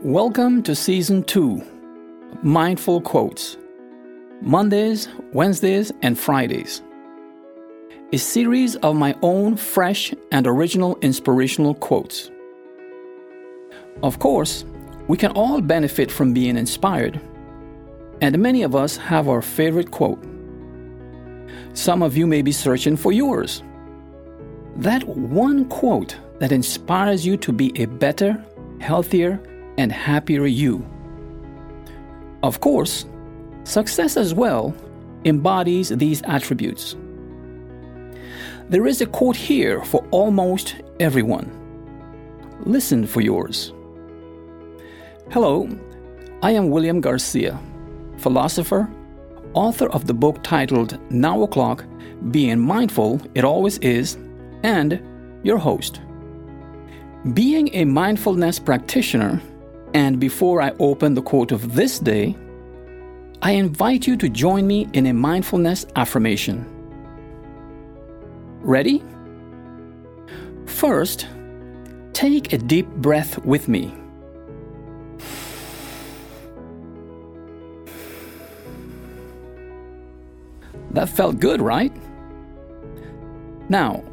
Welcome to Season 2 Mindful Quotes Mondays, Wednesdays, and Fridays. A series of my own fresh and original inspirational quotes. Of course, we can all benefit from being inspired, and many of us have our favorite quote. Some of you may be searching for yours. That one quote that inspires you to be a better, healthier, and happier you. Of course, success as well embodies these attributes. There is a quote here for almost everyone. Listen for yours. Hello, I am William Garcia, philosopher, author of the book titled Now O'Clock Being Mindful It Always Is, and your host. Being a mindfulness practitioner, and before I open the quote of this day, I invite you to join me in a mindfulness affirmation. Ready? First, take a deep breath with me. That felt good, right? Now,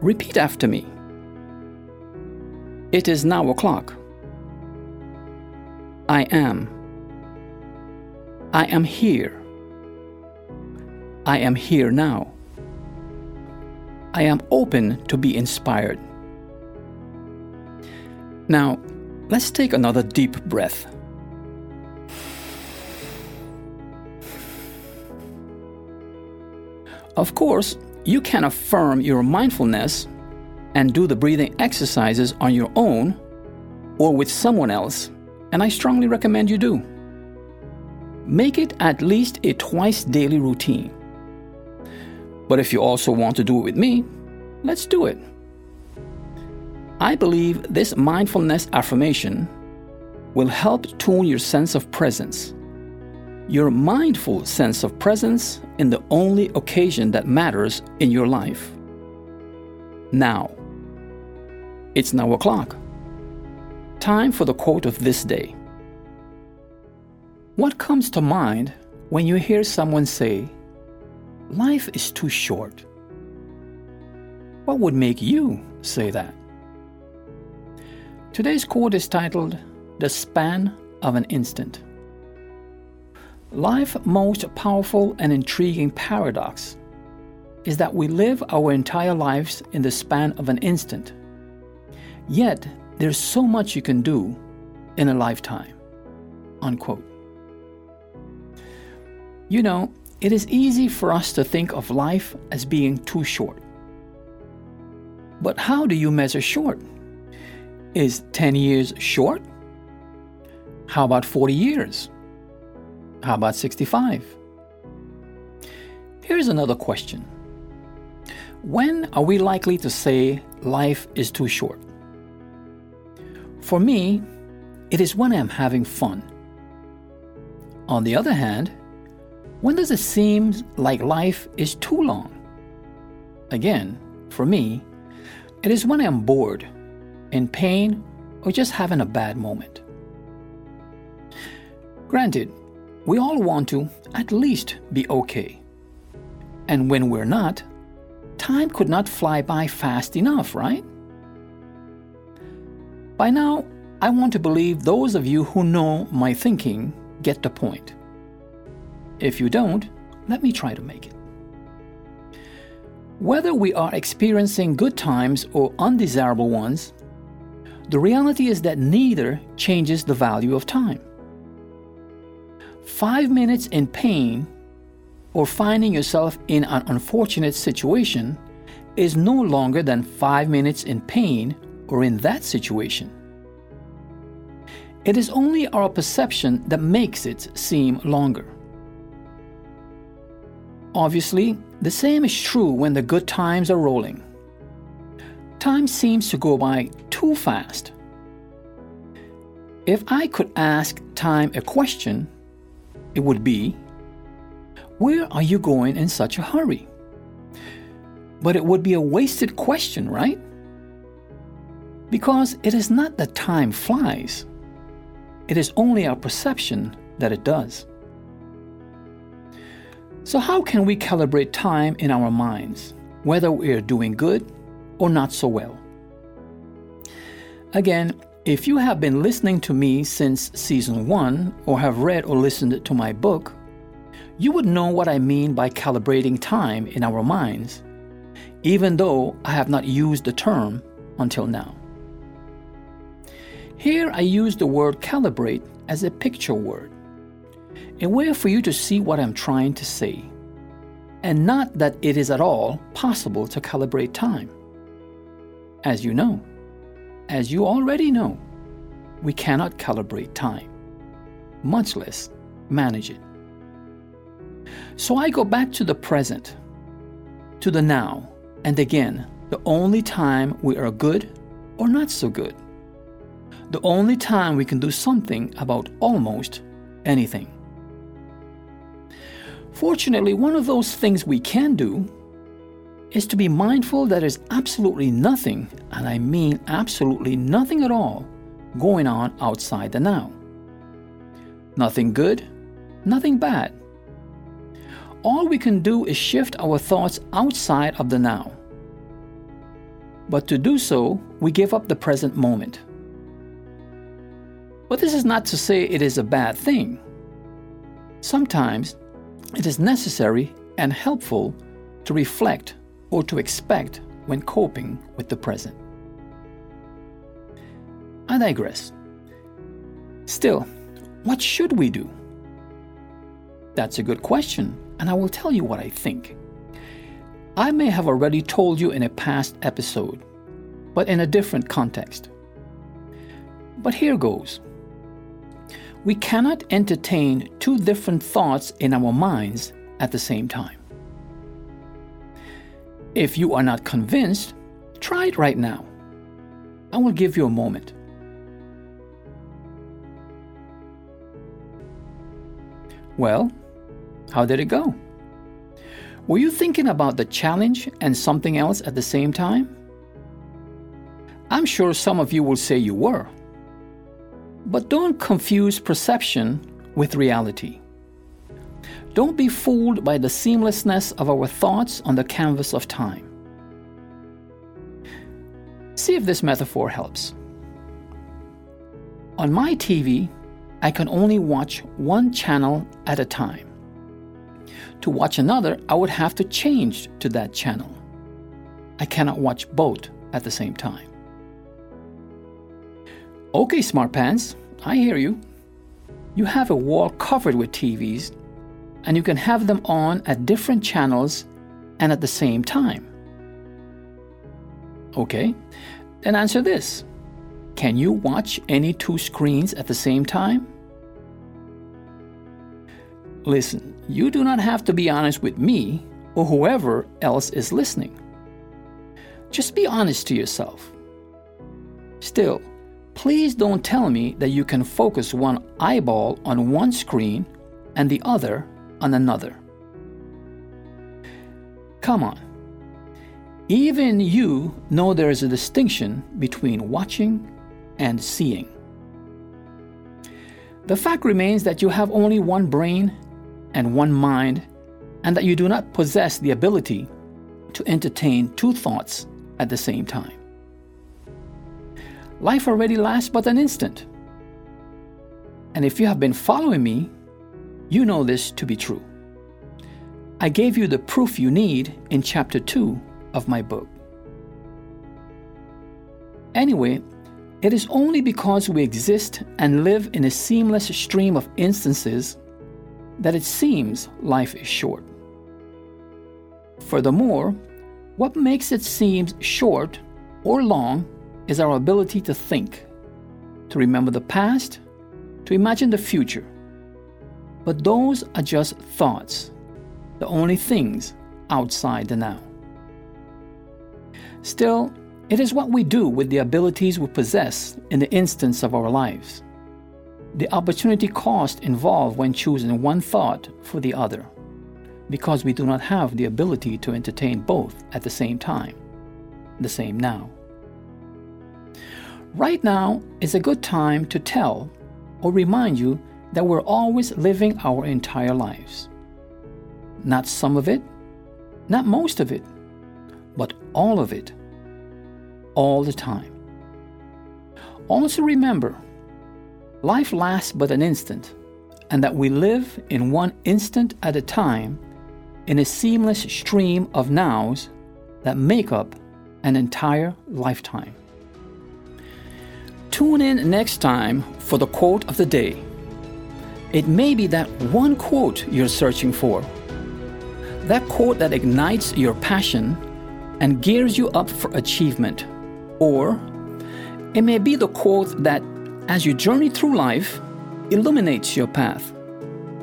repeat after me. It is now o'clock. I am. I am here. I am here now. I am open to be inspired. Now, let's take another deep breath. Of course, you can affirm your mindfulness and do the breathing exercises on your own or with someone else, and I strongly recommend you do. Make it at least a twice daily routine. But if you also want to do it with me, let's do it. I believe this mindfulness affirmation will help tune your sense of presence your mindful sense of presence in the only occasion that matters in your life. Now, it's now o'clock. Time for the quote of this day. What comes to mind when you hear someone say, Life is too short? What would make you say that? Today's quote is titled, The Span of an Instant. Life's most powerful and intriguing paradox is that we live our entire lives in the span of an instant. Yet, there's so much you can do in a lifetime. Unquote. You know, it is easy for us to think of life as being too short. But how do you measure short? Is 10 years short? How about 40 years? How about 65? Here's another question When are we likely to say life is too short? For me, it is when I'm having fun. On the other hand, when does it seem like life is too long? Again, for me, it is when I'm bored, in pain, or just having a bad moment. Granted, we all want to at least be okay. And when we're not, time could not fly by fast enough, right? By now, I want to believe those of you who know my thinking get the point. If you don't, let me try to make it. Whether we are experiencing good times or undesirable ones, the reality is that neither changes the value of time. Five minutes in pain or finding yourself in an unfortunate situation is no longer than five minutes in pain or in that situation. It is only our perception that makes it seem longer. Obviously, the same is true when the good times are rolling. Time seems to go by too fast. If I could ask time a question, it would be, Where are you going in such a hurry? But it would be a wasted question, right? Because it is not that time flies, it is only our perception that it does. So, how can we calibrate time in our minds, whether we are doing good or not so well? Again, if you have been listening to me since season one or have read or listened to my book, you would know what I mean by calibrating time in our minds, even though I have not used the term until now. Here I use the word calibrate as a picture word, a way for you to see what I'm trying to say, and not that it is at all possible to calibrate time. As you know, as you already know, we cannot calibrate time, much less manage it. So I go back to the present, to the now, and again, the only time we are good or not so good. The only time we can do something about almost anything. Fortunately, one of those things we can do is to be mindful that there's absolutely nothing, and I mean absolutely nothing at all, going on outside the now. Nothing good, nothing bad all we can do is shift our thoughts outside of the now. But to do so, we give up the present moment. But this is not to say it is a bad thing. Sometimes it is necessary and helpful to reflect or to expect when coping with the present. I digress. Still, what should we do? That's a good question and I will tell you what I think. I may have already told you in a past episode, but in a different context. But here goes. We cannot entertain two different thoughts in our minds at the same time. If you are not convinced, try it right now. I will give you a moment. Well, how did it go? Were you thinking about the challenge and something else at the same time? I'm sure some of you will say you were. But don't confuse perception with reality. Don't be fooled by the seamlessness of our thoughts on the canvas of time. See if this metaphor helps. On my TV, I can only watch one channel at a time. To watch another, I would have to change to that channel. I cannot watch both at the same time. Okay, smart pants, I hear you. You have a wall covered with TVs, and you can have them on at different channels and at the same time. Okay, then answer this Can you watch any two screens at the same time? Listen, you do not have to be honest with me or whoever else is listening. Just be honest to yourself. Still, please don't tell me that you can focus one eyeball on one screen and the other on another. Come on. Even you know there is a distinction between watching and seeing. The fact remains that you have only one brain and one mind, and that you do not possess the ability to entertain two thoughts at the same time. Life already lasts but an instant. And if you have been following me, you know this to be true. I gave you the proof you need in chapter 2 of my book. Anyway, it is only because we exist and live in a seamless stream of instances that it seems life is short. Furthermore, what makes it seem short or long is our ability to think, to remember the past, to imagine the future. But those are just thoughts, the only things outside the now. Still, it is what we do with the abilities we possess in the instance of our lives the opportunity cost involved when choosing one thought for the other, because we do not have the ability to entertain both at the same time, the same now. Right now is a good time to tell or remind you that we're always living our entire lives. Not some of it, not most of it, but all of it, all the time. Also remember, life lasts but an instant, and that we live in one instant at a time in a seamless stream of nows that make up an entire lifetime. Tune in next time for the quote of the day. It may be that one quote you're searching for. That quote that ignites your passion and gears you up for achievement. Or it may be the quote that, as you journey through life, illuminates your path,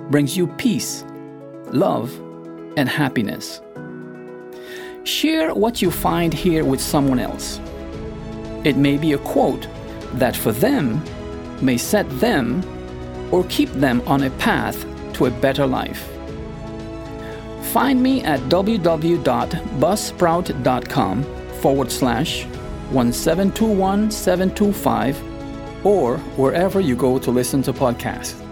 brings you peace, love, and happiness. Share what you find here with someone else. It may be a quote that for them may set them or keep them on a path to a better life. Find me at www.buzzsprout.com forward slash 1721725 or wherever you go to listen to podcasts.